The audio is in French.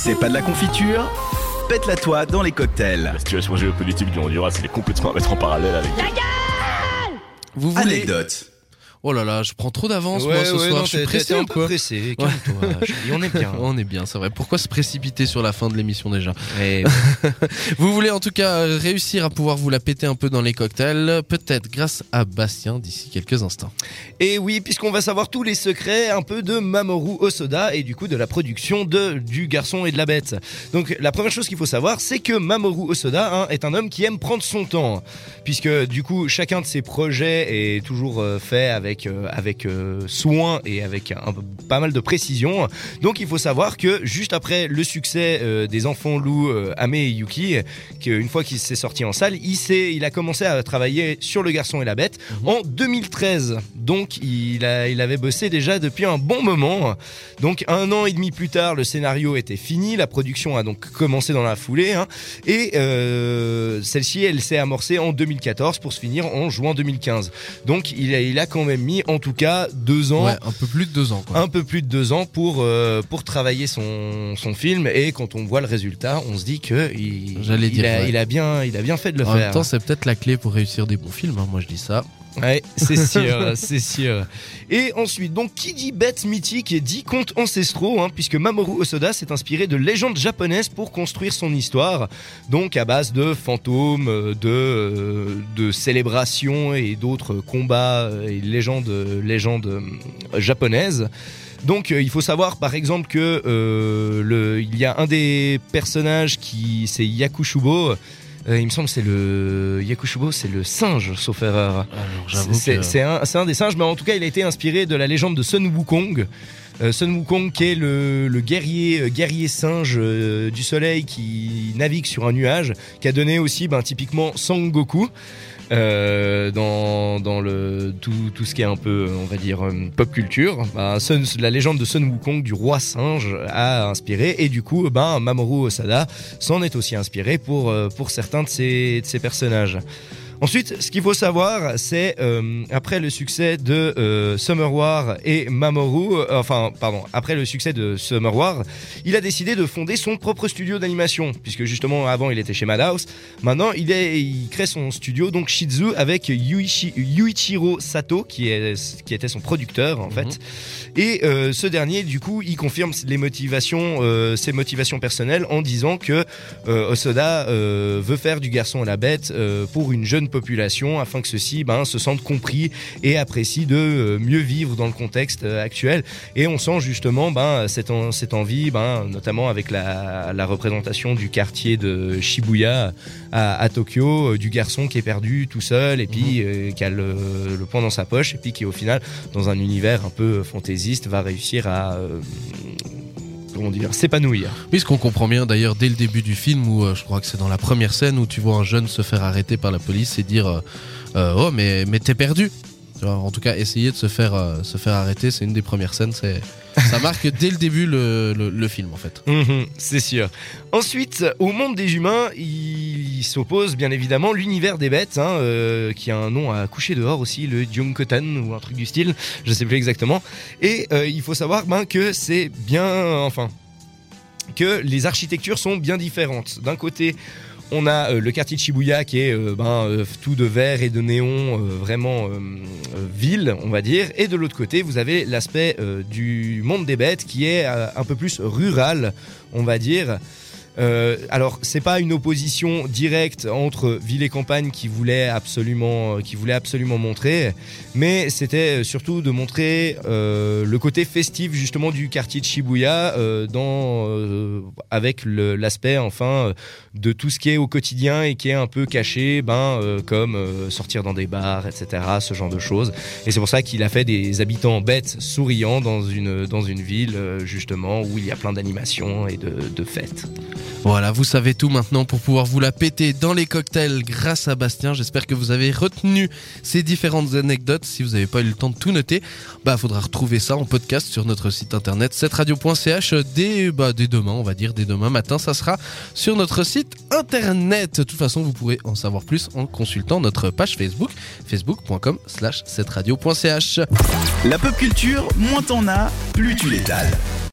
C'est pas de la confiture Pète-la toi dans les cocktails. La situation géopolitique du Honduras, elle est complètement à mettre en parallèle avec. Vous voulez Anecdote. Oh là là, je prends trop d'avance Ouais, moi ce ouais, soir. non, je suis pressé un peu. Calme-toi. on est bien. On est bien, c'est vrai. Pourquoi se précipiter sur la fin de l'émission déjà Ouais. Vous voulez en tout cas réussir à pouvoir vous la péter un peu dans les cocktails, peut-être grâce à Bastien d'ici quelques instants. Et oui, puisqu'on va savoir tous les secrets un peu de Mamoru Osoda et du coup de la production de Du Garçon et de la Bête. Donc la première chose qu'il faut savoir, c'est que Mamoru Osoda hein, est un homme qui aime prendre son temps, puisque du coup chacun de ses projets est toujours euh, fait avec euh, avec euh, soin et avec un, pas mal de précision. Donc il faut savoir que juste après le succès euh, des enfants loups euh, Ame et Yuki, qu'une fois qu'il s'est sorti en salle, il il a commencé à travailler sur Le Garçon et la Bête en 2013. Donc il, a, il avait bossé déjà depuis un bon moment. Donc un an et demi plus tard, le scénario était fini, la production a donc commencé dans la foulée. hein. et euh, celle-ci, elle s'est amorcée en 2014 pour se finir en juin 2015. Donc il a, il a quand même mis en tout cas deux ans. Ouais, un peu plus de deux ans quoi. Un peu plus de deux ans pour, euh, pour travailler son, son film et quand on voit le résultat, on se dit que il, J'allais il dire, a, ouais. il a bien, il a bien fait de le en faire. même temps, c'est peut-être la clé pour réussir des bons films. hein, Moi, je dis ça. Ouais, c'est sûr, c'est sûr. Et ensuite, donc, qui dit bête mythique et dit contes ancestraux, hein, puisque Mamoru Osoda s'est inspiré de légendes japonaises pour construire son histoire, donc à base de fantômes, de, euh, de célébrations et d'autres combats et légendes, légendes euh, japonaises. Donc euh, il faut savoir par exemple que euh, le, il y a un des personnages qui c'est Yakushubo. Euh, il me semble que c'est le Yakushubo, c'est le singe, sauf erreur. C'est que... un, des singes, mais en tout cas, il a été inspiré de la légende de Sun Wukong. Euh, Sun Wukong, qui est le, le guerrier, euh, guerrier singe euh, du soleil qui navigue sur un nuage, qui a donné aussi ben, typiquement Sangoku. Euh, dans, dans le tout, tout ce qui est un peu on va dire euh, pop culture Sun- la légende de Sun Wukong du roi singe a inspiré. Et du coup ben Mamoru Osada s'en est aussi inspiré pour euh, pour certains de ses, de ses personnages Ensuite, ce qu'il faut savoir, c'est euh, après le succès de euh, Summer War et Mamoru, euh, enfin, pardon, après le succès de Summer War, il a décidé de fonder son propre studio d'animation, puisque justement avant il était chez Madhouse. Maintenant, il, est, il crée son studio, donc Shizu, avec Yuichi- Yuichiro Sato, qui, est, qui était son producteur en fait. Et euh, ce dernier, du coup, il confirme les motivations, ses motivations personnelles en disant que Osoda veut faire du garçon à la bête pour une jeune population afin que ceux-ci ben, se sentent compris et apprécient de euh, mieux vivre dans le contexte euh, actuel. Et on sent justement ben, cette, en- cette envie, ben, notamment avec la, la représentation du quartier de Shibuya à, à Tokyo, euh, du garçon qui est perdu tout seul et puis euh, qui a le, le poing dans sa poche et puis qui au final, dans un univers un peu fantaisiste, va réussir à... euh, comment dire, s'épanouir. Oui, ce qu'on comprend bien d'ailleurs dès le début du film, où euh, je crois que c'est dans la première scène où tu vois un jeune se faire arrêter par la police et dire euh, euh, Oh, mais, mais t'es perdu En tout cas, essayer de se faire, euh, se faire arrêter, c'est une des premières scènes. C'est Ça marque dès le début le, le- film en fait. Mhm, c'est sûr. Ensuite, au monde des humains, il, s'oppose bien évidemment l'univers des bêtes, hein, euh, qui a un nom à coucher dehors aussi, le Junkotan ou un truc du style, je sais plus exactement. Et euh, il faut savoir ben, que c'est bien, enfin, que les architectures sont bien différentes. D'un côté, on a le quartier de Shibuya qui est ben, tout de vert et de néon, vraiment ville, on va dire. Et de l'autre côté, vous avez l'aspect euh, du monde des bêtes qui est euh, un peu plus rural, on va dire. Euh, alors, c'est pas une opposition directe entre ville et campagne qui voulait absolument, qui voulait absolument montrer, mais c'était surtout de montrer euh, le côté festif justement du quartier de Shibuya euh, euh, avec l'aspect enfin euh, de tout ce qui est au quotidien et qui est un peu caché, ben euh, comme euh, sortir dans des bars, etc., ce genre de choses. Et c'est pour ça qu'il a fait des habitants bêtes, souriants dans une dans une ville euh, justement où il y a plein d'animations et de fêtes. Voilà, vous savez tout maintenant pour pouvoir vous la péter dans les cocktails grâce à Bastien. J'espère que vous avez retenu ces différentes anecdotes. Si vous n'avez pas eu le temps de tout noter, bah faudra retrouver ça en podcast sur notre site internet setradio.ch dès, bah, dès demain, on va dire dès demain matin. Ça sera sur notre site internet. De toute façon, vous pourrez en savoir plus en consultant notre page Facebook, facebook.com slash setradio.ch. La pop culture, moins t'en as, plus tu l'étales.